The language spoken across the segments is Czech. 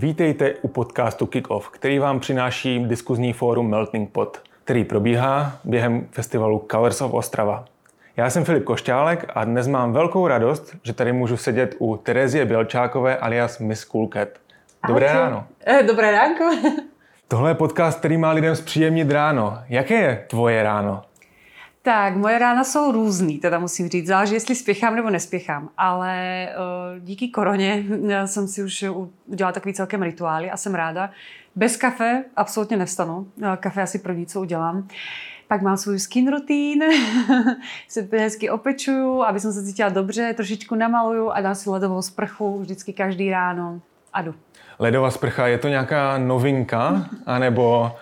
Vítejte u podcastu Kick-Off, který vám přináší diskuzní fórum Melting Pot, který probíhá během festivalu Colors of Ostrava. Já jsem Filip Košťálek a dnes mám velkou radost, že tady můžu sedět u Terezie Bělčákové alias Miss Cool Cat. Dobré Ahojte. ráno. Eh, Dobré ránko. Tohle je podcast, který má lidem zpříjemnit ráno. Jaké je tvoje ráno? Tak, moje rána jsou různý, teda musím říct. Záleží, jestli spěchám nebo nespěchám. Ale uh, díky koroně jsem si už udělala takový celkem rituály a jsem ráda. Bez kafe absolutně nevstanu. Eh, Kafe asi první, co udělám. Pak mám svůj skin rutín, se hezky opečuju, aby jsem se cítila dobře, trošičku namaluju a dám si ledovou sprchu vždycky každý ráno a jdu. Ledová sprcha, je to nějaká novinka, anebo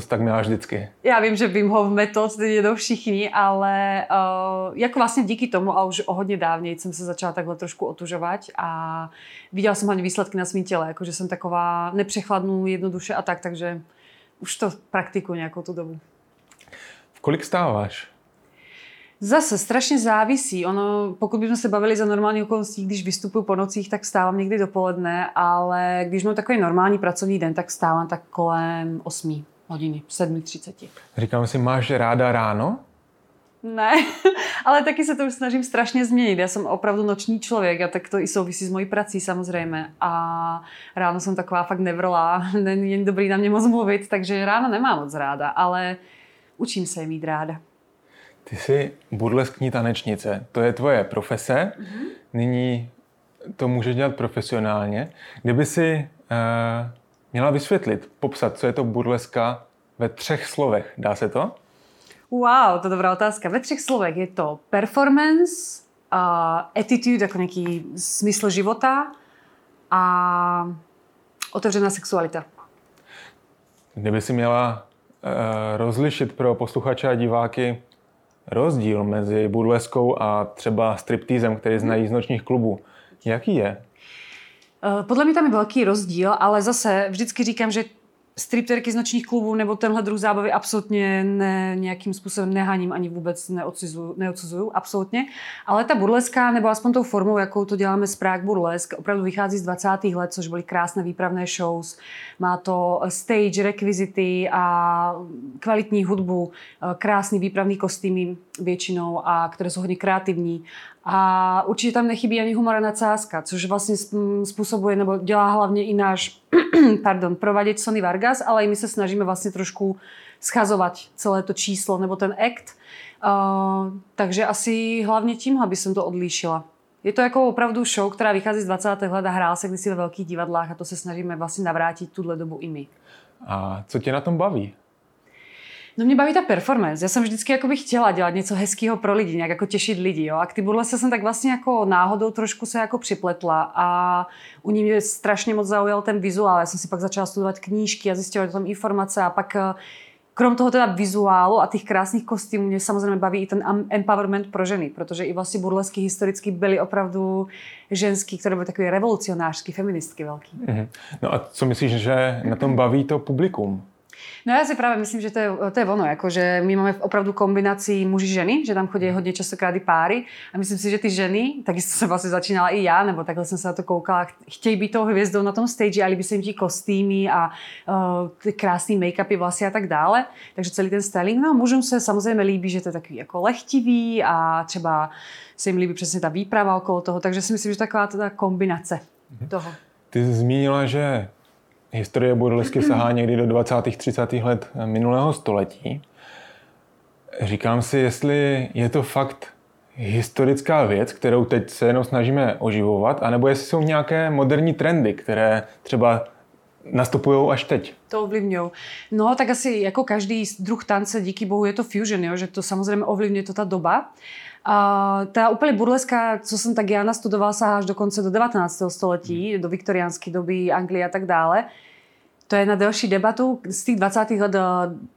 to tak měla vždycky? Já vím, že Wim Hof metod teď jedou všichni, ale uh, jako vlastně díky tomu a už o hodně dávněji jsem se začala takhle trošku otužovat a viděla jsem hlavně výsledky na svém těle, jako že jsem taková nepřechladnou jednoduše a tak, takže už to praktikuji nějakou tu dobu. V kolik stáváš? Zase strašně závisí. Ono, pokud bychom se bavili za normální okolností, když vystupuji po nocích, tak stávám někdy dopoledne, ale když mám takový normální pracovní den, tak stávám tak kolem 8 hodiny, 7.30. Říkám si, máš ráda ráno? Ne, ale taky se to už snažím strašně změnit. Já jsem opravdu noční člověk a tak to i souvisí s mojí prací samozřejmě. A ráno jsem taková fakt nevrlá, není dobrý na mě moc mluvit, takže ráno nemám moc ráda, ale učím se je mít ráda. Ty jsi burleskní tanečnice, to je tvoje profese. Mm-hmm. Nyní to můžeš dělat profesionálně. Kdyby si uh, měla vysvětlit, popsat, co je to burleska ve třech slovech, dá se to? Wow, to je dobrá otázka. Ve třech slovech je to performance, uh, attitude, jako nějaký smysl života a otevřená sexualita. Kdyby si měla uh, rozlišit pro posluchače a diváky rozdíl mezi burleskou a třeba striptýzem, který znají z nočních klubů, jaký je? Podle mě tam je velký rozdíl, ale zase vždycky říkám, že stripterky z nočních klubů nebo tenhle druh zábavy absolutně ne, nějakým způsobem nehaním ani vůbec neodsuzuju, absolutně. Ale ta burleska, nebo aspoň tou formou, jakou to děláme z Prague Burlesk, opravdu vychází z 20. let, což byly krásné výpravné shows. Má to stage, rekvizity a kvalitní hudbu, krásný výpravný kostýmy většinou, a které jsou hodně kreativní. A určitě tam nechybí ani humor a nadsázka, což vlastně způsobuje nebo dělá hlavně i náš pardon, provaděč Sony Vargas, ale i my se snažíme vlastně trošku schazovat celé to číslo nebo ten act. Uh, takže asi hlavně tím, aby jsem to odlíšila. Je to jako opravdu show, která vychází z 20. let a hrál se kdysi ve velkých divadlách a to se snažíme vlastně navrátit tuhle dobu i my. A co tě na tom baví? No mě baví ta performance. Já jsem vždycky jako bych chtěla dělat něco hezkého pro lidi, nějak jako těšit lidi. Jo? A k ty burlese jsem tak vlastně jako náhodou trošku se jako připletla a u ní mě strašně moc zaujal ten vizuál. Já jsem si pak začala studovat knížky a zjistila tam informace a pak eh, krom toho teda vizuálu a těch krásných kostýmů mě samozřejmě baví i ten empowerment pro ženy, protože i vlastně burlesky historicky byly opravdu ženský, které byly takové revolucionářský, feministky velký. Mm-hmm. No a co myslíš, že na tom baví to publikum? No já si právě myslím, že to je, to je ono, jako, že my máme opravdu kombinaci muži ženy, že tam chodí hodně častokrát i páry a myslím si, že ty ženy, takisto jsem vlastně začínala i já, nebo takhle jsem se na to koukala, chtějí být tou hvězdou na tom stage a líbí se jim ti kostýmy a uh, ty krásný make-upy vlasy a tak dále, takže celý ten styling, no mužům se samozřejmě líbí, že to je takový jako lehtivý a třeba se jim líbí přesně ta výprava okolo toho, takže si myslím, že taková ta kombinace mm-hmm. toho. Ty jsi zmínila, že Historie burlesky sahá někdy do 20. 30. let minulého století. Říkám si, jestli je to fakt historická věc, kterou teď se jenom snažíme oživovat, anebo jestli jsou nějaké moderní trendy, které třeba nastupují až teď. To ovlivňují. No, tak asi jako každý druh tance, díky bohu, je to fusion, jo? že to samozřejmě ovlivňuje to ta doba. A ta úplně burleska, co jsem tak já nastudoval, sahá až dokonce do 19. století, do viktoriánské doby, Anglie a tak dále. To je na delší debatu. Z těch 20. let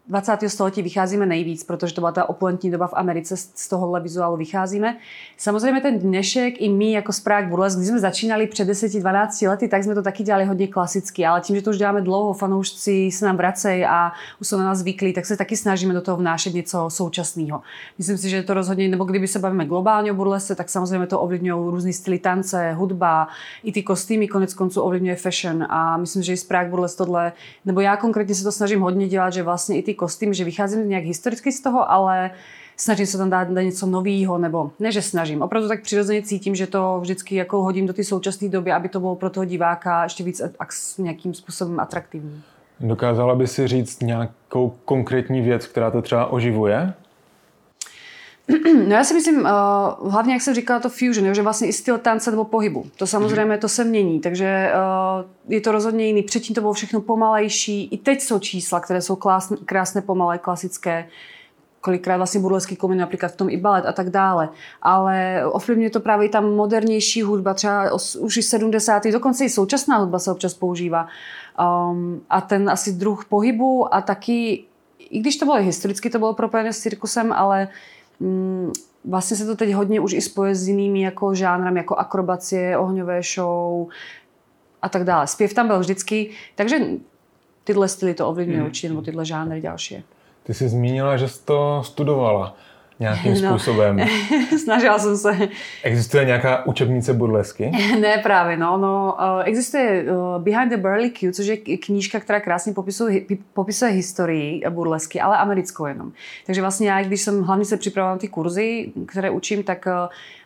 20. století vycházíme nejvíc, protože to byla ta opulentní doba v Americe, z tohohle vizuálu vycházíme. Samozřejmě ten dnešek i my jako Správek Burlesk, když jsme začínali před 10-12 lety, tak jsme to taky dělali hodně klasicky, ale tím, že to už děláme dlouho, fanoušci se nám vracejí a už jsou na nás zvyklí, tak se taky snažíme do toho vnášet něco současného. Myslím si, že to rozhodně, nebo kdyby se bavíme globálně o burlese, tak samozřejmě to ovlivňují různé styly tance, hudba, i ty kostýmy konec konců ovlivňuje fashion a myslím, že i Správek Burlesk tohle, nebo já konkrétně se to snažím hodně dělat, že vlastně i ty kostým, že vycházím nějak historicky z toho, ale snažím se tam dát, něco nového, nebo ne, že snažím. Opravdu tak přirozeně cítím, že to vždycky jako hodím do té současné doby, aby to bylo pro toho diváka ještě víc nějakým způsobem atraktivní. Dokázala by si říct nějakou konkrétní věc, která to třeba oživuje? No já si myslím, uh, hlavně jak jsem říkala, to fusion, že vlastně i styl tance nebo pohybu. To samozřejmě to se mění, takže uh, je to rozhodně jiný. Předtím to bylo všechno pomalejší. I teď jsou čísla, které jsou krásné, krásné pomalé, klasické. Kolikrát vlastně burlesky kombinují například v tom i balet a tak dále. Ale ovlivňuje to právě i tam modernější hudba, třeba už i 70. Dokonce i současná hudba se občas používá. Um, a ten asi druh pohybu a taky, i když to bylo historicky, to bylo propojené s cirkusem, ale mm, vlastně se to teď hodně už i spoje s jinými jako žánrem, jako akrobacie, ohňové show a tak dále. Zpěv tam byl vždycky, takže tyhle styly to ovlivňují mm. určitě, nebo tyhle žánry další. Ty jsi zmínila, že jsi to studovala nějakým no. způsobem. Snažila jsem se. Existuje nějaká učebnice burlesky? ne, právě, no. no uh, existuje uh, Behind the Burly Q, což je knížka, která krásně popisuje, popisuje historii burlesky, ale americkou jenom. Takže vlastně já, když jsem hlavně se připravovala na ty kurzy, které učím, tak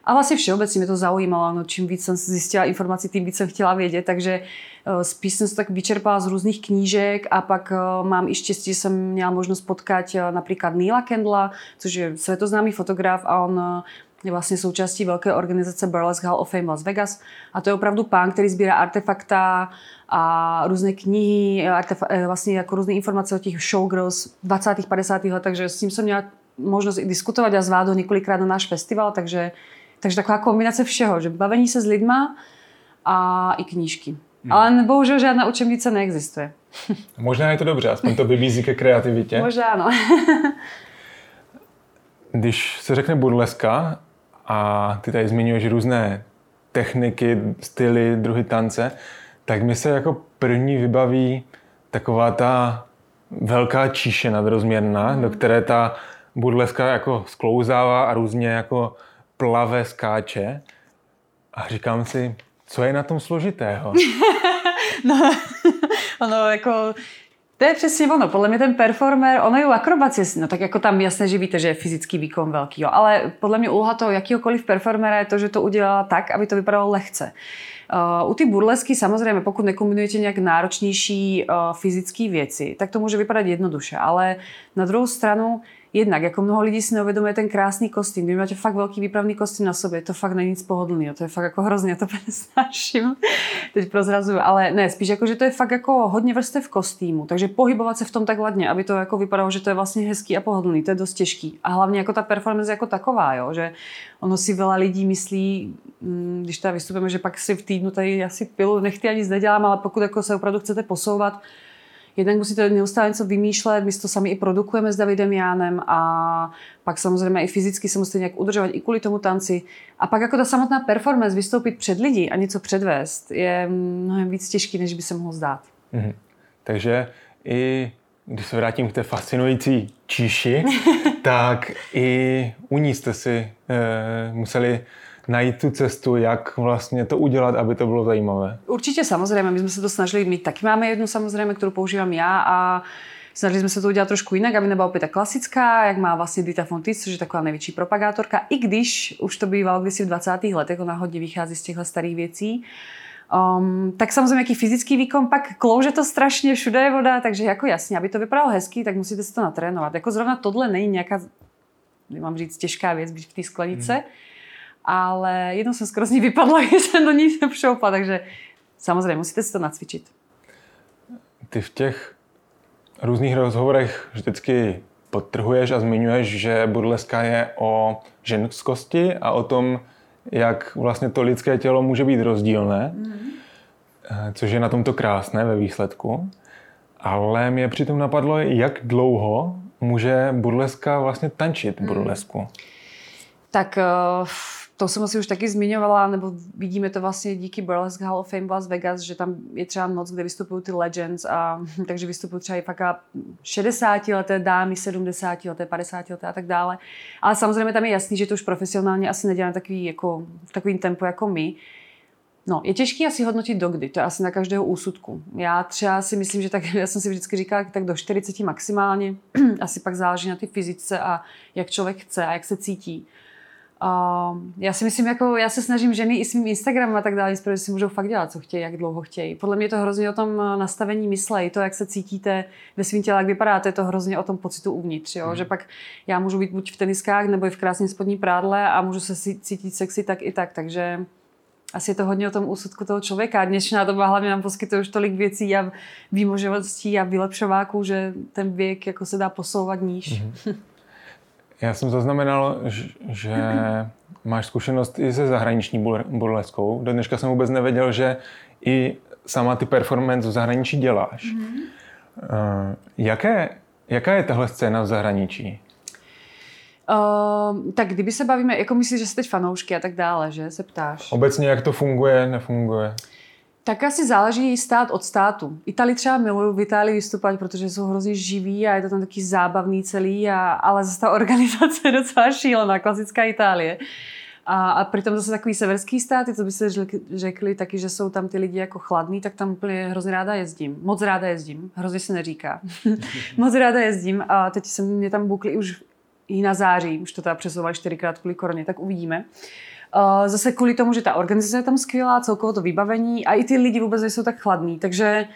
a vlastně všeobecně mě to zaujímalo, no, čím víc jsem zjistila informací, tím víc jsem chtěla vědět, takže uh, spíš jsem se tak vyčerpala z různých knížek a pak uh, mám i štěstí, že jsem měla možnost potkat uh, například Neila Kendla, což je světoznámý fotograf a on je vlastně součástí velké organizace Burlesque Hall of Fame Las Vegas. A to je opravdu pán, který sbírá artefakta a různé knihy, artef- vlastně jako různé informace o těch showgirls 20. 50. let, takže s tím jsem měla možnost i diskutovat a zvát ho několikrát na náš festival, takže takže taková kombinace všeho, že bavení se s lidma a i knížky. Hmm. Ale bohužel žádná učebnice neexistuje. Možná je to dobře, aspoň to vybízí ke kreativitě. Možná ano. Když se řekne burleska a ty tady zmiňuješ různé techniky, styly, druhy tance, tak mi se jako první vybaví taková ta velká číše nadrozměrná, do které ta burleska jako sklouzává a různě jako plave, skáče a říkám si, co je na tom složitého? no, ono jako to je přesně ono. Podle mě ten performer, ono je u akrobacie, no tak jako tam jasně, že víte, že je fyzický výkon velký, jo. ale podle mě úloha toho jakýhokoliv performera je to, že to udělá tak, aby to vypadalo lehce. Uh, u ty burlesky samozřejmě, pokud nekombinujete nějak náročnější uh, fyzické věci, tak to může vypadat jednoduše, ale na druhou stranu jednak, jako mnoho lidí si neuvědomuje ten krásný kostým. Když máte fakt velký výpravný kostým na sobě, to fakt není nic pohodlného, to je fakt jako hrozně, to nesnáším. Teď prozrazuju, ale ne, spíš jako, že to je fakt jako hodně vrstev kostýmu, takže pohybovat se v tom tak ladně, aby to jako vypadalo, že to je vlastně hezký a pohodlný, to je dost těžký. A hlavně jako ta performance jako taková, jo, že ono si veľa lidí myslí, mm, když tady vystupujeme, že pak si v týdnu tady asi pilu nechty ani nedělám, ale pokud jako se opravdu chcete posouvat, jednak musíte neustále něco vymýšlet, my to sami i produkujeme s Davidem Jánem a pak samozřejmě i fyzicky se musíte nějak udržovat i kvůli tomu tanci. A pak jako ta samotná performance, vystoupit před lidi a něco předvést, je mnohem víc těžký, než by se mohlo zdát. Mm-hmm. Takže i když se vrátím k té fascinující číši, tak i u ní jste si e, museli najít tu cestu, jak vlastně to udělat, aby to bylo zajímavé. Určitě samozřejmě, my jsme se to snažili, my taky máme jednu samozřejmě, kterou používám já a Snažili jsme se to udělat trošku jinak, aby nebyla opět ta klasická, jak má vlastně Dita Fontis, což je taková největší propagátorka, i když už to bývalo kdysi v 20. letech, ona hodně vychází z těchto starých věcí. Um, tak samozřejmě jaký fyzický výkon, pak klouže to strašně, všude je voda, takže jako jasně, aby to vypadalo hezky, tak musíte se to natrénovat. Jako zrovna tohle není nějaká, nemám říct, těžká věc být v té sklenice, hmm ale jednou jsem skoro z ní vypadla, když jsem do ní šoupla, takže samozřejmě musíte si to nacvičit. Ty v těch různých rozhovorech vždycky podtrhuješ a zmiňuješ, že burleska je o ženskosti a o tom, jak vlastně to lidské tělo může být rozdílné, mm-hmm. což je na tomto krásné ve výsledku. Ale mě přitom napadlo, jak dlouho může burleska vlastně tančit hmm. burlesku. Tak uh to jsem asi už taky zmiňovala, nebo vidíme to vlastně díky Burlesque Hall of Fame v Las Vegas, že tam je třeba noc, kde vystupují ty legends a takže vystupují třeba i fakt 60 leté dámy, 70 leté, 50 leté a tak dále. Ale samozřejmě tam je jasný, že to už profesionálně asi neděláme takový, jako, v takovým tempu jako my. No, je těžké asi hodnotit dokdy, to je asi na každého úsudku. Já třeba si myslím, že tak, já jsem si vždycky říkala, tak do 40 maximálně, asi pak záleží na ty fyzice a jak člověk chce a jak se cítí. Já si myslím, jako já se snažím ženy i svým Instagramem a tak dále, že si můžou fakt dělat, co chtějí, jak dlouho chtějí. Podle mě je to hrozně o tom eh, nastavení mysle, to, jak se cítíte ve svém těle, jak vypadáte, je to hrozně o tom pocitu uvnitř. Jo? Mm. Že pak já můžu být buď v teniskách, nebo i v krásně spodní prádle a můžu se cítit sexy tak i tak. Takže asi je to hodně o tom úsudku toho člověka. Dnešná doba hlavně nám poskytuje už tolik věcí a výmožností a vylepšováků, že ten věk jako se dá posouvat níž. Mm-hmm. Já jsem zaznamenal, že máš zkušenost i se zahraniční burleskou. Do dneška jsem vůbec nevěděl, že i sama ty performance v zahraničí děláš. Mm-hmm. Jaké, jaká je tahle scéna v zahraničí? Uh, tak kdyby se bavíme, jako myslíš, že jsi teď fanoušky a tak dále, že se ptáš? Obecně, jak to funguje, nefunguje? Tak asi záleží stát od státu. Itálii třeba miluju v Itálii vystupovat, protože jsou hrozně živí a je to tam taky zábavný celý, a, ale zase ta organizace je docela šílená, klasická Itálie. A, a přitom zase takový severský státy, co by se řekli taky, že jsou tam ty lidi jako chladní, tak tam úplně hrozně ráda jezdím. Moc ráda jezdím, hrozně se neříká. Moc ráda jezdím a teď se mě tam bukli už i na září, už to teda přesouvali čtyřikrát kvůli koroně, tak uvidíme. Uh, zase kvůli tomu, že ta organizace je tam skvělá, celkovo to vybavení a i ty lidi vůbec nejsou tak chladní. Takže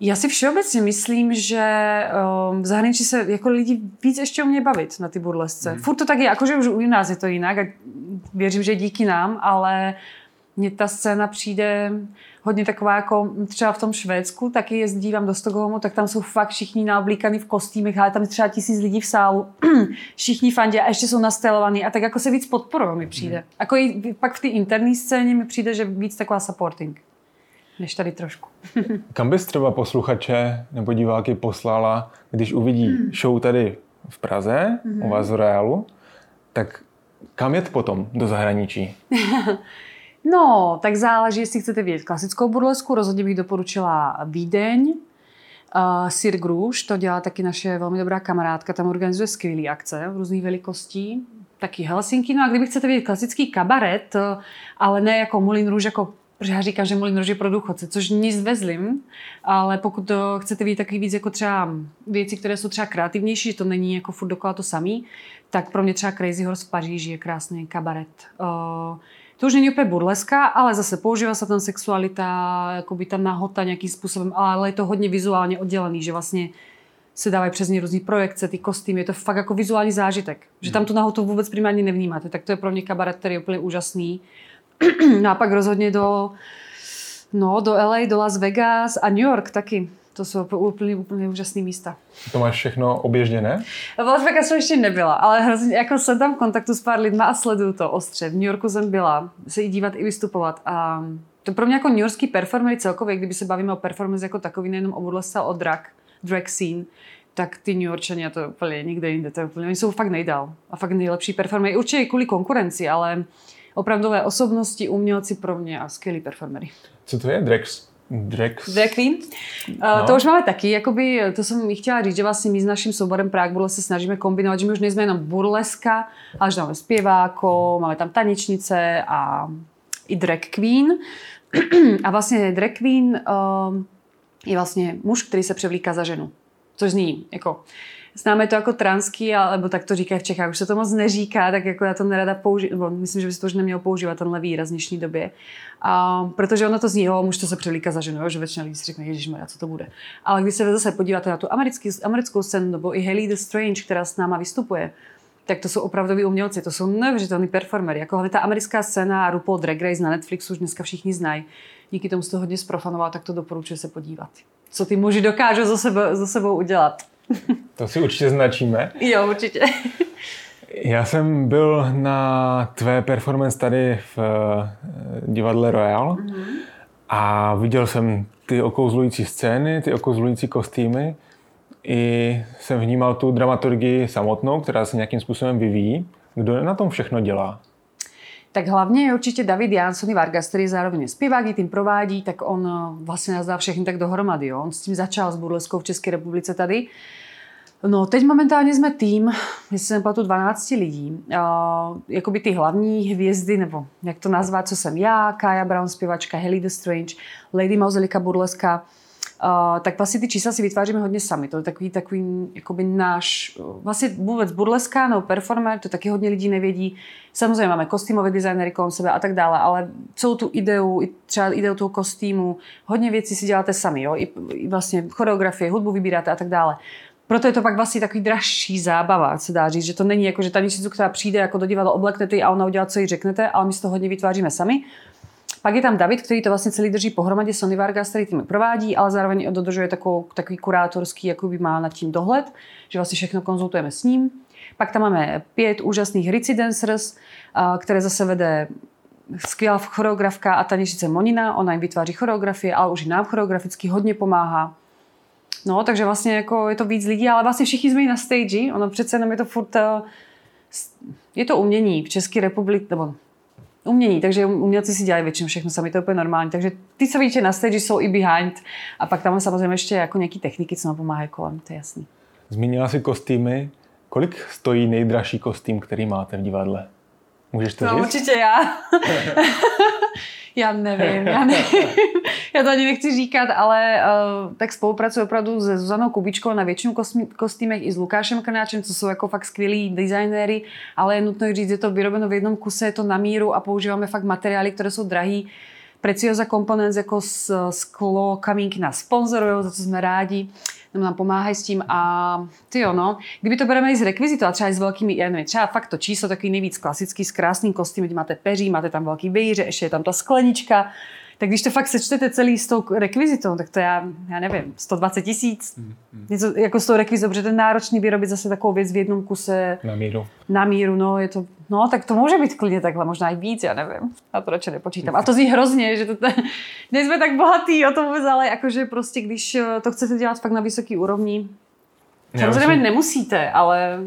já si všeobecně myslím, že um, v zahraničí se jako lidi víc ještě umě bavit na ty burlesce. Hmm. Furt to tak je, jakože už u nás je to jinak a věřím, že díky nám, ale mně ta scéna přijde hodně taková jako třeba v tom Švédsku, taky jezdí vám do Stockholmu, tak tam jsou fakt všichni naoblíkaní v kostýmech, ale tam je třeba tisíc lidí v sálu, všichni fandě a ještě jsou nastelovaní a tak jako se víc podporují mi přijde. Hmm. Jako i pak v té interní scéně mi přijde, že víc taková supporting než tady trošku. Kam bys třeba posluchače nebo diváky poslala, když uvidí hmm. show tady v Praze, hmm. u vás v Reálu, tak kam jet potom do zahraničí? No, tak záleží, jestli chcete vidět klasickou burlesku. Rozhodně bych doporučila Vídeň. Uh, Sir Gruš, to dělá taky naše velmi dobrá kamarádka, tam organizuje skvělé akce v různých velikostí. Taky Helsinki. No a kdyby chcete vidět klasický kabaret, ale ne jako Moulin Rouge, jako protože já říkám, že Moulin Rouge je pro důchodce, což nic vezlim, ale pokud to chcete vidět takový víc jako třeba věci, které jsou třeba kreativnější, že to není jako furt dokola to samý, tak pro mě třeba Crazy Horse v Paříži je krásný kabaret. Uh, to už není úplně burleska, ale zase používá se tam sexualita, jakoby ta nahota nějakým způsobem, ale je to hodně vizuálně oddělený, že vlastně se dávají přes ně různý projekce, ty kostýmy, je to fakt jako vizuální zážitek. Že tam tu nahotu vůbec primárně nevnímáte, tak to je pro mě kabaret, který je úplně úžasný. no a pak rozhodně do, no, do LA, do Las Vegas a New York taky. To jsou úplně, úplně úžasné místa. To máš všechno oběžděné? V Las Vegasu ještě nebyla, ale hrozně, jako jsem tam v kontaktu s pár lidma a sleduju to ostře. V New Yorku jsem byla, se i dívat, i vystupovat. A to pro mě jako New Yorkský performery celkově, kdyby se bavíme o performance jako takový, nejenom o burlesce, o drag, drag scene, tak ty New Yorkčani, to úplně nikde jinde, to úplně, oni jsou fakt nejdál a fakt nejlepší performery. Určitě i kvůli konkurenci, ale opravdové osobnosti, umělci pro mě a skvělí performery. Co to je drag Drag, Drag Queen. No. To už máme taky, jakoby, to jsem chtěla říct, že vlastně my s naším souborem Prague Burles se snažíme kombinovat, že my už nejsme jenom burleska, ale že máme zpěváko, máme tam tanečnice a i drag queen. a vlastně drag queen um, je vlastně muž, který se převlíká za ženu. Což zní jako známe to jako transky, alebo tak to říkají v Čechách, už se to moc neříká, tak jako já to nerada používám, myslím, že by se to už nemělo používat tenhle výraz v dnešní době. A, protože ono to zní, jo, muž to se přelíká za ženu, jo, že většina lidí si řekne, ježišmarja, co to bude. Ale když se zase podíváte na tu americký, americkou scénu, nebo i Haley the Strange, která s náma vystupuje, tak to jsou opravdoví umělci, to jsou neuvěřitelní performery. Jako hlavně ta americká scéna RuPaul Drag Race na Netflixu už dneska všichni znají. Díky tomu se to hodně sprofanoval, tak to doporučuji se podívat. Co ty muži dokážou za sebou, za sebou udělat. To si určitě značíme. Jo, určitě. Já jsem byl na tvé performance tady v eh, divadle Royal mm-hmm. A viděl jsem ty okouzlující scény, ty okouzlující kostýmy. I jsem vnímal tu dramaturgii samotnou, která se nějakým způsobem vyvíjí. Kdo na tom všechno dělá? Tak hlavně je určitě David Jansony Vargas, který je zároveň zpěvák, i tím provádí, tak on eh, vlastně nás dá všechny tak dohromady. Jo. On s tím začal s burleskou v České republice tady. No, teď momentálně jsme tým, jestli jsem tu 12 lidí. Uh, jakoby ty hlavní hvězdy, nebo jak to nazvat, co jsem já, Kaya Brown, zpěvačka, Helly the Strange, Lady Mauzelika burleska, Uh, tak vlastně ty čísla si vytváříme hodně sami. To je takový, takový jakoby náš, vlastně vůbec burleska nebo performer, to taky hodně lidí nevědí. Samozřejmě máme kostýmové designery kolem sebe a tak dále, ale celou tu ideu, třeba ideu toho kostýmu, hodně věcí si děláte sami, jo? I, i vlastně choreografie, hudbu vybíráte a tak dále. Proto je to pak vlastně takový dražší zábava, se dá říct, že to není jako, že tanečnicu, která přijde jako do divadla, obleknete a ona udělá, co jí řeknete, ale my si to hodně vytváříme sami. Pak je tam David, který to vlastně celý drží pohromadě, Sony Vargas, který tím provádí, ale zároveň dodržuje takovou, takový kurátorský, jako by má nad tím dohled, že vlastně všechno konzultujeme s ním. Pak tam máme pět úžasných Ritzy Dancers, které zase vede skvělá choreografka a tanečnice Monina, ona jim vytváří choreografie, ale už i nám choreograficky hodně pomáhá. No, takže vlastně jako je to víc lidí, ale vlastně všichni jsme na stage. Ono přece jenom je to furt... Eh, je to umění v České republice, nebo umění, takže umělci si dělají většinou všechno sami, to je úplně normální. Takže ty, co vidíte na stage, jsou i behind. A pak tam samozřejmě ještě jako nějaký techniky, co nám pomáhají kolem, to je jasný. Zmínila si kostýmy. Kolik stojí nejdražší kostým, který máte v divadle? Můžeš to no, říct? určitě já. Já nevím, já nevím. já to ani nechci říkat, ale uh, tak spolupracuji opravdu se Zuzanou Kubičkou na většinu kostýmech i s Lukášem Krnáčem, co jsou jako fakt skvělí designéry, ale je nutno říct, že to vyrobeno v jednom kuse, je to na míru a používáme fakt materiály, které jsou drahý. Preciosa Components jako sklo, kamínky nás sponzorují, za co jsme rádi nebo nám pomáhají s tím a ty jo, no. Kdyby to bereme i z rekvizitu a třeba i s velkými, já nevím, třeba fakt to číslo takový nejvíc klasický s krásným kostýmem, kde máte peří, máte tam velký vejře, ještě je tam ta sklenička, tak když to fakt sečtete celý s tou rekvizitou, tak to já, já nevím, 120 tisíc. Mm, mm. Něco jako s tou rekvizitou, protože ten náročný vyrobit zase takovou věc v jednom kuse. Na míru. Na míru, no, je to, no, tak to může být klidně takhle, možná i víc, já nevím. Já to radši nepočítám. A to zní hrozně, že to, nejsme tak bohatý o tom vůbec, ale jakože prostě, když eh, to chcete dělat fakt na vysoký úrovni, samozřejmě nemusíte, ale...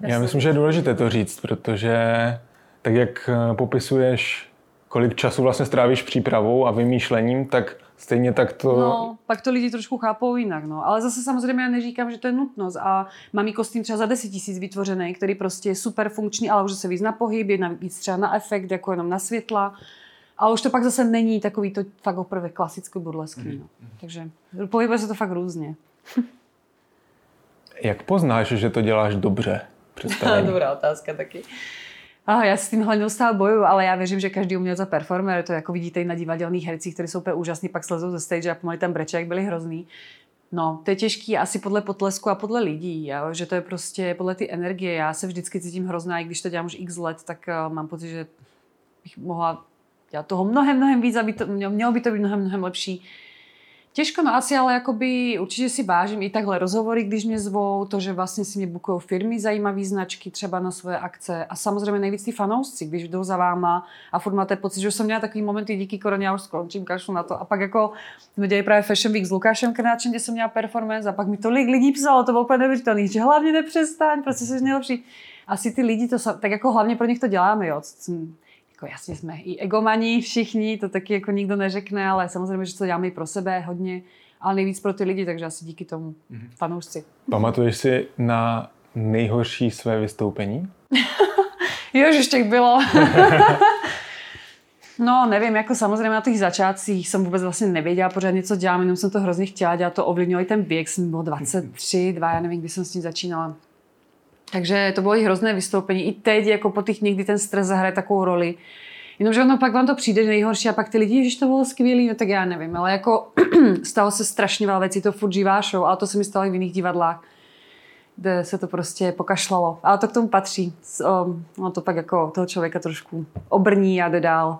Já myslím, že je důležité to říct, protože tak jak eh, popisuješ kolik času vlastně strávíš přípravou a vymýšlením, tak stejně tak to... No, pak to lidi trošku chápou jinak, no. Ale zase samozřejmě já neříkám, že to je nutnost. A mám i kostým třeba za 10 tisíc vytvořený, který prostě je super funkční, ale už se víc na pohyb, je víc třeba na efekt, jako jenom na světla. A už to pak zase není takový to fakt opravdu klasický burleský. Mm. No. Takže pohybuje se to fakt různě. Jak poznáš, že to děláš dobře? Dobrá otázka taky. Ah, já s tím hlavně neustále bojuju, ale já věřím, že každý umělec a performer, to jako vidíte i na divadelných hercích, kteří jsou úplně úžasní, pak slezou ze stage a pomalu tam breče, jak byli hrozný. No, to je těžký asi podle potlesku a podle lidí, jo? že to je prostě podle ty energie. Já se vždycky cítím hrozná, i když to dělám už x let, tak uh, mám pocit, že bych mohla dělat toho mnohem, mnohem víc, aby to, mělo by to být mnohem, mnohem lepší. Těžko, no asi, ale jakoby určitě si vážím i takhle rozhovory, když mě zvou, to, že vlastně si mě bukují firmy zajímavé značky třeba na svoje akce. A samozřejmě nejvíc ty fanoušci, když jdou za váma a furt máte pocit, že jsem měla takový momenty díky koroně, já už skončím, kašlu na to. A pak jako jsme dělali právě Fashion Week s Lukášem Krnáčem, kde jsem měla performance a pak mi tolik lidí psalo, to bylo úplně neuvěřitelné, že hlavně nepřestaň, prostě jsi nejlepší. Asi ty lidi, to, tak jako hlavně pro nich to děláme, jo, jako jasně jsme i egomaní všichni, to taky jako nikdo neřekne, ale samozřejmě, že to děláme i pro sebe hodně, ale nejvíc pro ty lidi, takže asi díky tomu mm-hmm. fanoušci. Pamatuješ si na nejhorší své vystoupení? jo, že těch bylo. No, nevím, jako samozřejmě na těch začátcích jsem vůbec vlastně nevěděla pořád něco dělám, jenom jsem to hrozně chtěla dělat, to ovlivnilo i ten věk, jsem byl 23, 2, já nevím, kdy jsem s tím začínala. Takže to bylo i hrozné vystoupení. I teď, jako po těch někdy ten stres zahraje takovou roli. Jenomže ono pak vám to přijde nejhorší a pak ty lidi, že to bylo skvělý, no tak já nevím, ale jako stalo se strašně veľa věcí, to furt živá show, ale to se mi stalo i v jiných divadlách, kde se to prostě pokašlalo. Ale to k tomu patří. No to pak jako toho člověka trošku obrní a jde dál.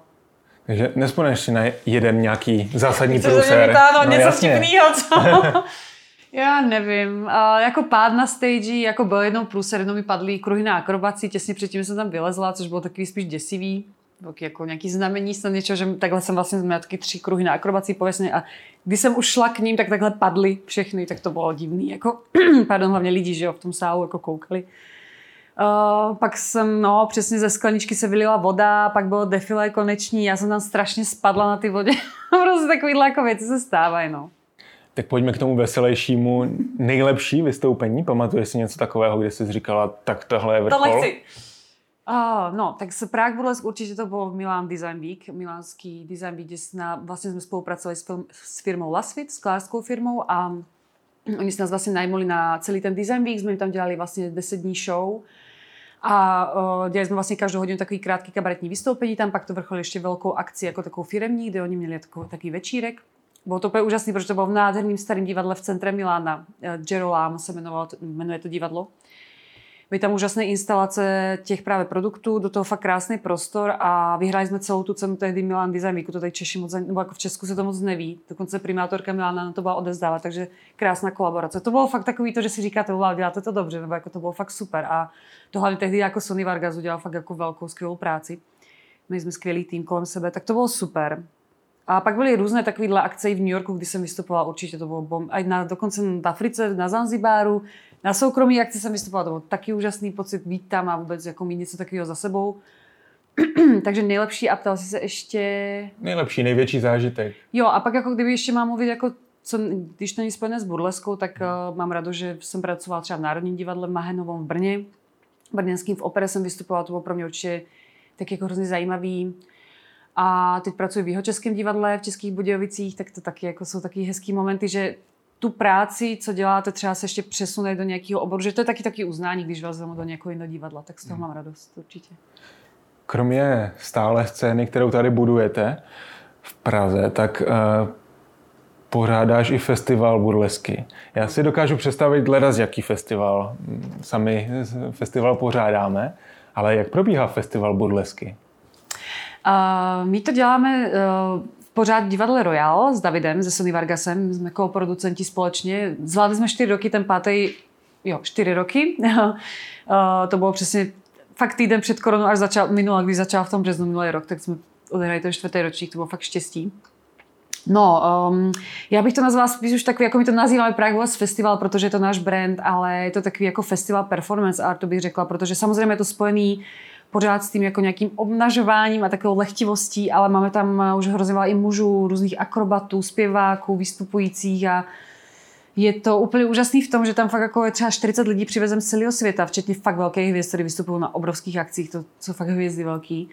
Takže nespomeneš si na jeden nějaký zásadní průser. No, něco vtipného, co? Já nevím. A jako pád na stage, jako byl jednou průser, jednou mi padly kruhy na akrobaci, těsně předtím jsem tam vylezla, což bylo takový spíš děsivý. jako nějaký znamení snad něčeho, že takhle jsem vlastně měla taky tři kruhy na akrobací pověsně a když jsem už šla k ním, tak takhle padly všechny, tak to bylo divný, jako, pardon, hlavně lidi, že jo, v tom sálu jako koukali. Uh, pak jsem, no, přesně ze skleničky se vylila voda, pak bylo defilé koneční, já jsem tam strašně spadla na ty vodě. prostě takovýhle jako věci se stávají, no. Tak pojďme k tomu veselějšímu. Nejlepší vystoupení? Pamatuješ si něco takového, kde jsi říkala, tak tohle je vrchol? Tohle chci. Uh, no, tak se Prague Burlesque určitě to bylo Milan Design Week, milánský Design Week, kde jsme, vlastně jsme spolupracovali s, film, s firmou Lasvit, sklářskou firmou a oni se nás vlastně najmuli na celý ten Design Week, jsme jim tam dělali vlastně 10 dní show a uh, dělali jsme vlastně každou hodinu takový krátký kabaretní vystoupení, tam pak to vrcholilo ještě velkou akci jako takovou firemní, kde oni měli takový, takový večírek. Bylo to úplně úžasný, protože to bylo v nádherném starém divadle v centre Milána. Gerolám se jmenovalo, jmenuje to divadlo. Byly tam úžasné instalace těch právě produktů, do toho fakt krásný prostor a vyhráli jsme celou tu cenu tehdy Milan Design Weeku, to tady Češi moc, nebo jako v Česku se to moc neví, dokonce primátorka Milána na to byla odezdávat, takže krásná kolaborace. To bylo fakt takový to, že si říkáte, wow, děláte to dobře, nebo jako to bylo fakt super a to hlavně tehdy jako Sony Vargas udělal fakt jako velkou skvělou práci. My jsme skvělý tým kolem sebe, tak to bylo super. A pak byly různé takovéhle akce i v New Yorku, kdy jsem vystupovala, určitě to bylo bomb. A na, dokonce v Africe, na Zanzibáru, na soukromí akci jsem vystupovala, to byl taky úžasný pocit být tam a vůbec jako mít něco takového za sebou. Takže nejlepší a ptal si se ještě... Nejlepší, největší zážitek. Jo, a pak jako kdyby ještě mám mluvit jako co, když to není spojené s burleskou, tak uh, mám rado, že jsem pracovala třeba v Národním divadle v Mahenovom v Brně. V Brněnským v opere jsem vystupovala, to bylo pro mě určitě tak jako hrozně zajímavý. A teď pracuji v Jihočeském divadle v Českých Budějovicích, tak to taky jako jsou taky hezký momenty, že tu práci, co děláte, třeba se ještě přesunout do nějakého oboru, že to je taky taky uznání, když vás vezmu do nějakého jiného divadla, tak z toho hmm. mám radost určitě. Kromě stále scény, kterou tady budujete v Praze, tak uh, pořádáš i festival burlesky. Já si dokážu představit z jaký festival sami festival pořádáme, ale jak probíhá festival burlesky? Uh, my to děláme uh, pořád divadle Royal s Davidem, se Sony Vargasem, jsme jako producenti společně. Zvládli jsme čtyři roky, ten pátý, jo, čtyři roky. uh, to bylo přesně fakt týden před koronou, až začal, minulý, když začal v tom březnu minulý rok, tak jsme odehrali ten čtvrtý ročník, to bylo fakt štěstí. No, um, já bych to nazvala spíš už takový, jako my to nazýváme Prague Festival, protože je to náš brand, ale je to takový jako festival performance art, to bych řekla, protože samozřejmě je to spojený pořád s tím jako nějakým obnažováním a takovou lehtivostí, ale máme tam už hrozně i mužů, různých akrobatů, zpěváků, vystupujících a je to úplně úžasný v tom, že tam fakt jako je třeba 40 lidí přivezem z celého světa, včetně fakt velkých hvězd, které vystupují na obrovských akcích, to jsou fakt hvězdy velký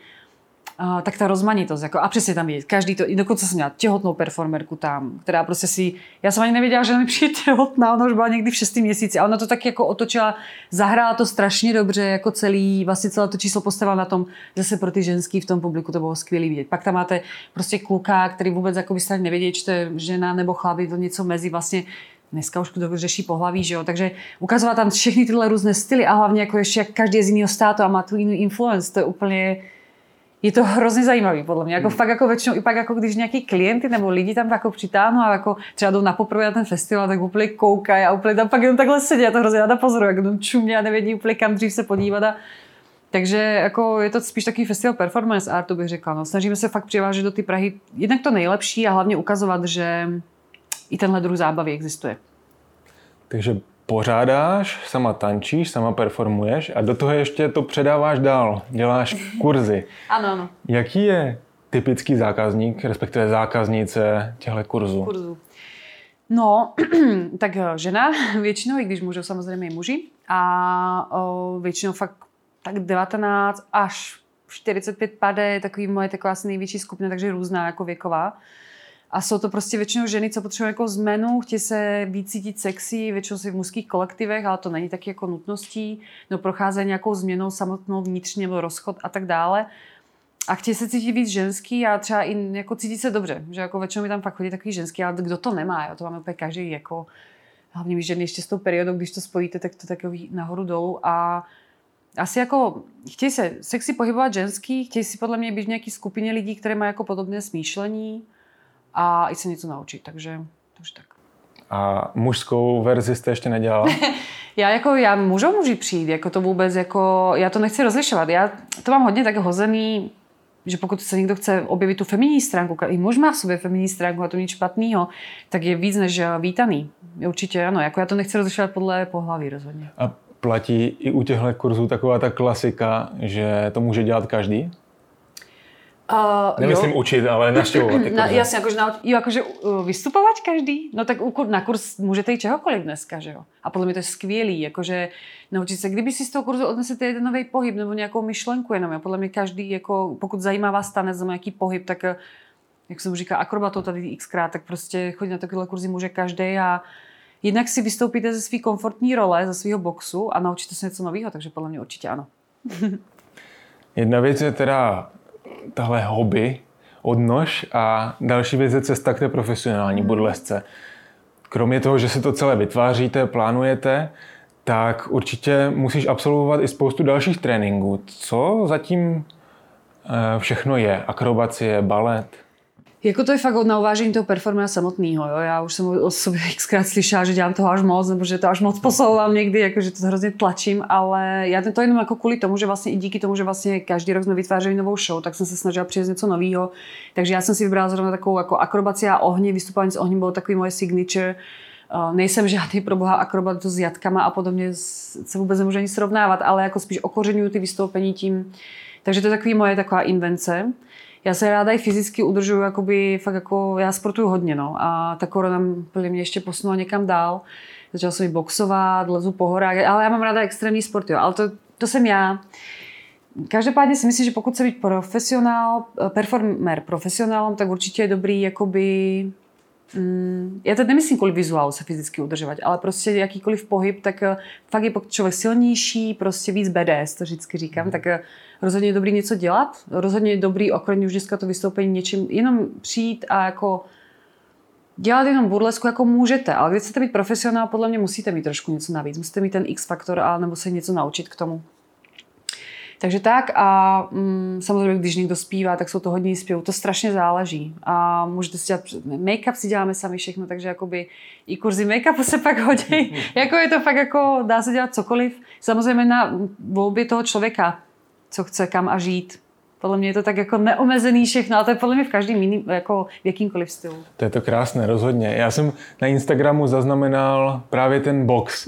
uh, tak ta rozmanitost, jako, a přesně tam vidět, každý to, dokonce jsem měla těhotnou performerku tam, která prostě si, já jsem ani nevěděla, že mi přijde těhotná, ona už byla někdy v šestém měsíci a ona to tak jako otočila, zahrála to strašně dobře, jako celý, vlastně celé to číslo postavila na tom, že se pro ty ženský v tom publiku to bylo skvělý vidět. Pak tam máte prostě kluka, který vůbec jako byste nevěděli, či to je žena nebo chlap, to něco mezi vlastně dneska už kdo řeší pohlaví, že jo? Takže ukazovat tam všechny tyhle různé styly a hlavně jako ještě jak každý je z jiného státu a má tu jiný influence, to je úplně je to hrozně zajímavý, podle mě. Jako hmm. fakt jako většinou, i pak jako když nějaký klienty nebo lidi tam jako přitáhnou a jako třeba jdou na poprvé na ten festival, tak úplně koukají a úplně tam pak jenom takhle sedí a to hrozně ráda pozorují, jak jdou čumě a nevědí úplně kam dřív se podívat a takže jako je to spíš takový festival performance artu, bych řekla. No. Snažíme se fakt přivážet do ty Prahy jednak to nejlepší a hlavně ukazovat, že i tenhle druh zábavy existuje. Takže pořádáš, sama tančíš, sama performuješ a do toho ještě to předáváš dál, děláš kurzy. ano, ano. Jaký je typický zákazník, respektive zákaznice těchto kurzů? Kurzu. No, tak eh, žena většinou, i když můžou samozřejmě i muži. A o, většinou fakt tak 19 až 45 pade, takový moje taková asi největší skupina, takže různá jako věková. A jsou to prostě většinou ženy, co potřebují jako zmenu, chtějí se víc cítit sexy, většinou si v mužských kolektivech, ale to není taky jako nutností, no procházejí nějakou změnou samotnou vnitřně, nebo rozchod a tak dále. A chtějí se cítit víc ženský a třeba i jako cítit se dobře, že jako většinou mi tam fakt chodí takový ženský, ale kdo to nemá, jo? to máme úplně každý jako, hlavně my ženy ještě s tou periodou, když to spojíte, tak to takový nahoru dolů a asi jako chtějí se sexy pohybovat ženský, chtějí si podle mě být v nějaké skupině lidí, které mají jako podobné smýšlení, a i se něco naučit, takže, takže tak. A mužskou verzi jste ještě nedělala? já jako, já můžu muži přijít, jako to vůbec, jako, já to nechci rozlišovat. Já to mám hodně tak hozený, že pokud se někdo chce objevit tu feminní stránku, i muž má v sobě feminní stránku a to nic špatného, tak je víc než vítaný. Určitě ano, jako já to nechci rozlišovat podle pohlaví rozhodně. A platí i u těchto kurzů taková ta klasika, že to může dělat každý? Uh, Nemyslím jo. učit, ale naštěvovat. Na, jasně, jakože, na, jo, jakože uh, vystupovat každý. No tak na kurz můžete jít čehokoliv dneska, že jo. A podle mě to je skvělý, jakože naučit se, kdyby si z toho kurzu odnesete jeden nový pohyb nebo nějakou myšlenku jenom. A podle mě každý, jako, pokud zajímá vás tanec nebo nějaký pohyb, tak eh, jak se mu říká akrobatou tady xkrát, tak prostě chodit na takové kurzy může každý a jednak si vystoupíte ze své komfortní role, ze svého boxu a naučíte se něco nového, takže podle mě určitě ano. Jedna věc je teda tahle hobby, odnož a další věc je cesta k té profesionální hmm. burlesce. Kromě toho, že si to celé vytváříte, plánujete, tak určitě musíš absolvovat i spoustu dalších tréninků. Co zatím eh, všechno je? Akrobacie, balet? Jako to je fakt na uvážení toho performera samotného. Jo? Já už jsem o sobě xkrát slyšela, že dělám toho až moc, nebo že to až moc posouvám někdy, jako, že to hrozně tlačím, ale já to jenom jako kvůli tomu, že vlastně i díky tomu, že vlastně každý rok jsme vytvářeli novou show, tak jsem se snažila přijít něco nového. Takže já jsem si vybrala zrovna takovou jako akrobaci a ohni, vystupování s ohním bylo takový moje signature. Uh, nejsem žádný proboha akrobat s jatkama a podobně se vůbec nemůžu ani srovnávat, ale jako spíš okořenuju ty vystoupení tím. Takže to je takový moje taková invence já se ráda i fyzicky udržuju, jakoby fakt jako, já sportuju hodně, no. A ta korona mě ještě posunula někam dál. Začala jsem i boxovat, lezu po horách, ale já mám ráda extrémní sport, jo. Ale to, to jsem já. Každopádně si myslím, že pokud se být profesionál, performer profesionálem, tak určitě je dobrý jakoby Mm, já to nemyslím kvůli vizuálu se fyzicky udržovat, ale prostě jakýkoliv pohyb, tak eh, fakt je člověk silnější, prostě víc BDS, to vždycky říkám, mm. tak eh, rozhodně je dobrý něco dělat, rozhodně je dobrý okrem už dneska to vystoupení něčím, jenom přijít a jako dělat jenom burlesku, jako můžete, ale když chcete být profesionál, podle mě musíte mít trošku něco navíc, musíte mít ten X faktor, ale nebo se něco naučit k tomu. Takže tak a mm, samozřejmě, když někdo zpívá, tak jsou to hodně zpěvů. To strašně záleží. A můžete si dělat, make-up si děláme sami všechno, takže jakoby i kurzy make-upu se pak hodí. jako je to fakt jako, dá se dělat cokoliv. Samozřejmě na volbě toho člověka, co chce, kam a žít. Podle mě je to tak jako neomezený všechno, ale to je podle mě v každém jiným, jako v jakýmkoliv stylu. To je to krásné, rozhodně. Já jsem na Instagramu zaznamenal právě ten box.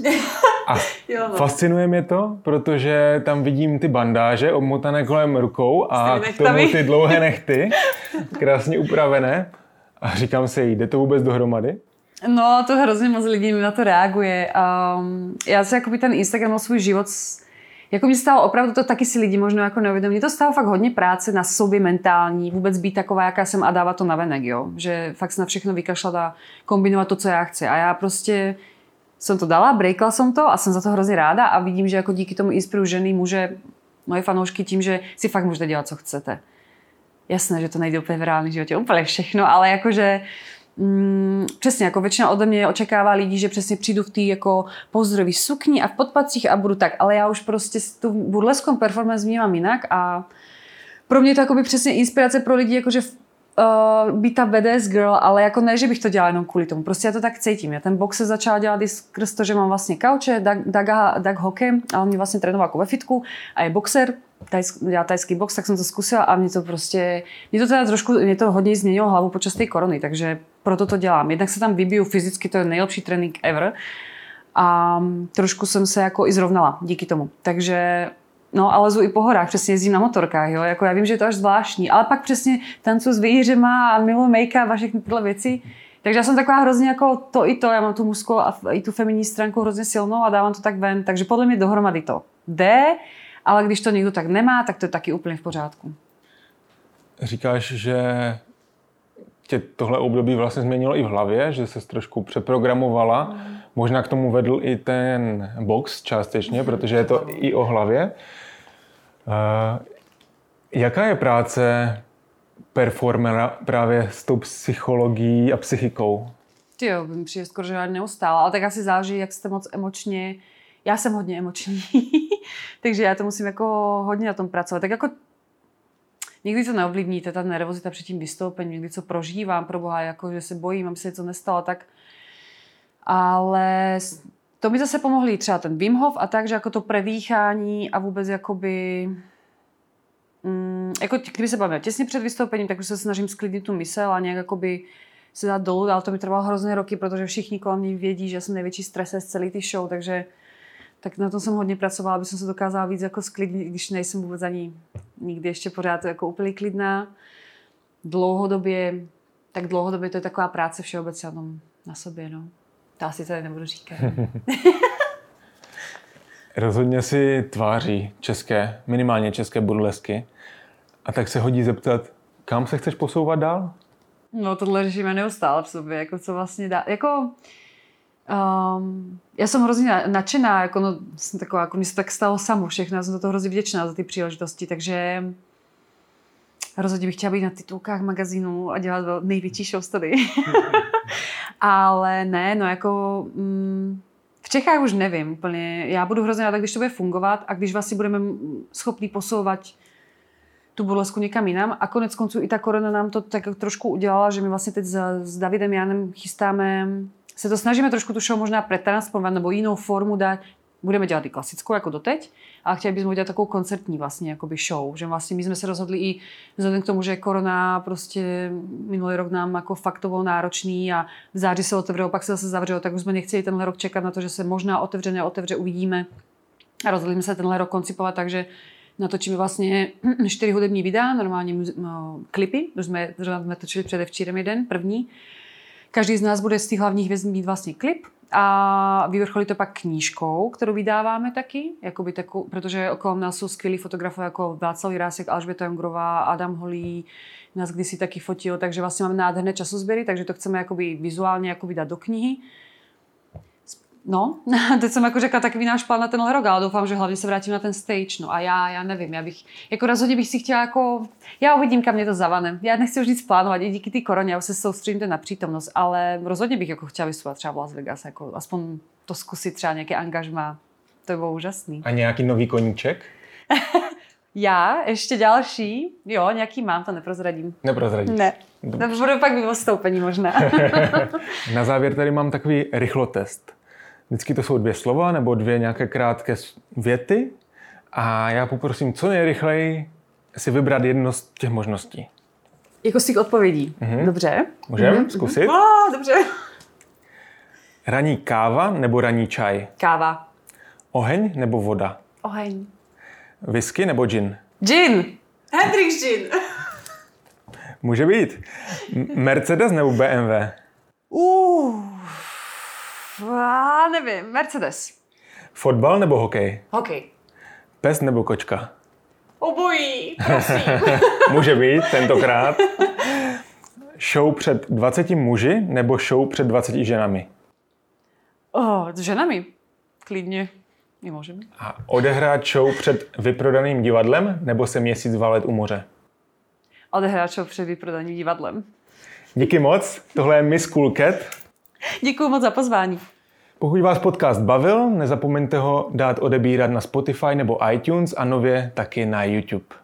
A jo, no. fascinuje mě to, protože tam vidím ty bandáže obmotané kolem rukou a k tomu ty dlouhé nechty, krásně upravené. A říkám si, jde to vůbec dohromady? No, to hrozně moc lidí na to reaguje. Um, já si jakoby ten Instagram svůj život jako mi stalo opravdu to taky si lidi možná jako neuvědomí. To stalo fakt hodně práce na sobě mentální, vůbec být taková, jaká jsem a dávat to na venek, jo. Že fakt se na všechno vykašlat a kombinovat to, co já chci. A já prostě jsem to dala, breakla jsem to a jsem za to hrozně ráda a vidím, že jako díky tomu inspiruju ženy, muže, moje fanoušky tím, že si fakt můžete dělat, co chcete. Jasné, že to nejde úplně v reálném životě, úplně všechno, ale jakože Mm, přesně, jako většina ode mě očekává lidí, že přesně přijdu v té jako pozdrový sukni a v podpacích a budu tak, ale já už prostě tu burleskou performance vnímám jinak a pro mě to jako by přesně inspirace pro lidi, jakože uh, být ta badass girl, ale jako ne, že bych to dělala jenom kvůli tomu. Prostě já to tak cítím. Já ten box se začala dělat i skrz to, že mám vlastně kauče, Doug Hockey, a on mě vlastně trénoval jako ve fitku a je boxer, tajsk, dělá tajský box, tak jsem to zkusila a mě to prostě, mě to teda trošku, mě to hodně změnilo hlavu počas té korony, takže proto to dělám. Jednak se tam vybiju fyzicky, to je nejlepší trénink ever a trošku jsem se jako i zrovnala díky tomu. Takže No a lezu i po horách, přesně jezdím na motorkách, jo. Jako já vím, že je to až zvláštní, ale pak přesně tancu s výjířema a miluji make-up a všechny tyhle věci. Takže já jsem taková hrozně jako to i to, já mám tu mužskou a i tu feminní stránku hrozně silnou a dávám to tak ven, takže podle mě dohromady to jde, ale když to někdo tak nemá, tak to je taky úplně v pořádku. Říkáš, že tě tohle období vlastně změnilo i v hlavě, že se trošku přeprogramovala. Mm. Možná k tomu vedl i ten box částečně, protože je to i o hlavě. Uh, jaká je práce performera právě s tou psychologií a psychikou? Ty jo, mi přijde skoro, že neustále, ale tak asi záleží, jak jste moc emočně já jsem hodně emoční, takže já to musím jako hodně na tom pracovat. Tak jako někdy to neovlivníte, ta nervozita před tím vystoupením, někdy co prožívám, pro boha, jako že se bojím, aby se něco nestalo, tak ale to mi zase pomohli třeba ten Wim Hof a tak, že jako to predýchání a vůbec jakoby mm, jako kdyby se bavíme těsně před vystoupením, tak už se snažím sklidnit tu mysl a nějak jakoby se dát dolů, ale to mi trvalo hrozně roky, protože všichni kolem mě vědí, že jsem největší stres z celé ty show, takže tak na tom jsem hodně pracovala, aby jsem se dokázala víc jako sklidnit, když nejsem vůbec ani nikdy ještě pořád jako úplně klidná. Dlouhodobě, tak dlouhodobě to je taková práce všeobecně na, na sobě, no. To asi tady nebudu říkat. Rozhodně si tváří české, minimálně české burlesky. A tak se hodí zeptat, kam se chceš posouvat dál? No tohle řešíme neustále v sobě, jako co vlastně dá. Jako, um, já jsem hrozně nadšená, jako no, jsem taková, jako mi se tak stalo samo všechno, já jsem za to hrozně vděčná za ty příležitosti, takže rozhodně bych chtěla být na titulkách magazínů a dělat největší show tady. Ale ne, no jako mm, v Čechách už nevím úplně. Já budu hrozně ráda, když to bude fungovat a když vlastně budeme schopni posouvat tu burlesku někam jinam. A konec konců i ta korona nám to tak trošku udělala, že my vlastně teď s, s Davidem Janem chystáme, se to snažíme trošku tu show možná pretransformovat nebo jinou formu dát. Budeme dělat i klasickou jako doteď, ale chtěli bychom udělat takovou koncertní vlastně jakoby show, že vlastně my jsme se rozhodli i vzhledem k tomu, že korona prostě minulý rok nám jako fakt to bylo náročný a v září se otevřelo, pak se zase zavřelo, tak už jsme nechtěli tenhle rok čekat na to, že se možná otevře, neotevře, uvidíme. A rozhodli jsme se tenhle rok koncipovat takže natočíme vlastně čtyři hudební videa, normálně no, klipy, už jsme, jsme točili předevčírem jeden, první. Každý z nás bude z těch hlavních hvězd mít vlastně klip a vyvrcholí to pak knížkou, kterou vydáváme taky, jakoby taku, protože okolo nás jsou skvělí fotografové jako Václav Jirásek, Alžběta Jongrová, Adam Holý, nás kdysi taky fotil, takže vlastně máme nádherné časozběry, takže to chceme jakoby vizuálně jakoby dát do knihy. No, teď jsem jako řekla takový náš plán na tenhle rok, ale doufám, že hlavně se vrátím na ten stage. No a já, já nevím, já bych, jako rozhodně bych si chtěla jako, já uvidím, kam mě to zavane. Já nechci už nic plánovat, i díky té koroně, já už se soustředím na přítomnost, ale rozhodně bych jako chtěla vystupovat třeba v Las Vegas, jako aspoň to zkusit třeba nějaké angažma. To by bylo úžasný. A nějaký nový koníček? Já, ještě další, jo, nějaký mám, to neprozradím. Neprozradím. Ne. To bude pak vyvostoupení možná. Na závěr tady mám takový rychlotest. Vždycky to jsou dvě slova nebo dvě nějaké krátké věty a já poprosím co nejrychleji si vybrat jedno z těch možností. Jako z těch odpovědí. Mm-hmm. Dobře. Můžeme mm-hmm. zkusit? Oh, dobře. Raní káva nebo raní čaj? Káva. Oheň nebo voda? Oheň. Whisky nebo gin? Gin. Hendrix gin. Může být. Mercedes nebo BMW? Uh. Já nevím, Mercedes. Fotbal nebo hokej? Hokej. Pes nebo kočka? Obojí, prosím. Může být tentokrát. Show před 20 muži nebo show před 20 ženami? Oh, s ženami. Klidně. Můžeme. A odehrát show před vyprodaným divadlem nebo se měsíc valet u moře? Odehrát show před vyprodaným divadlem. Díky moc. Tohle je Miss Cool Cat. Děkuji moc za pozvání. Pokud vás podcast bavil, nezapomeňte ho dát odebírat na Spotify nebo iTunes a nově taky na YouTube.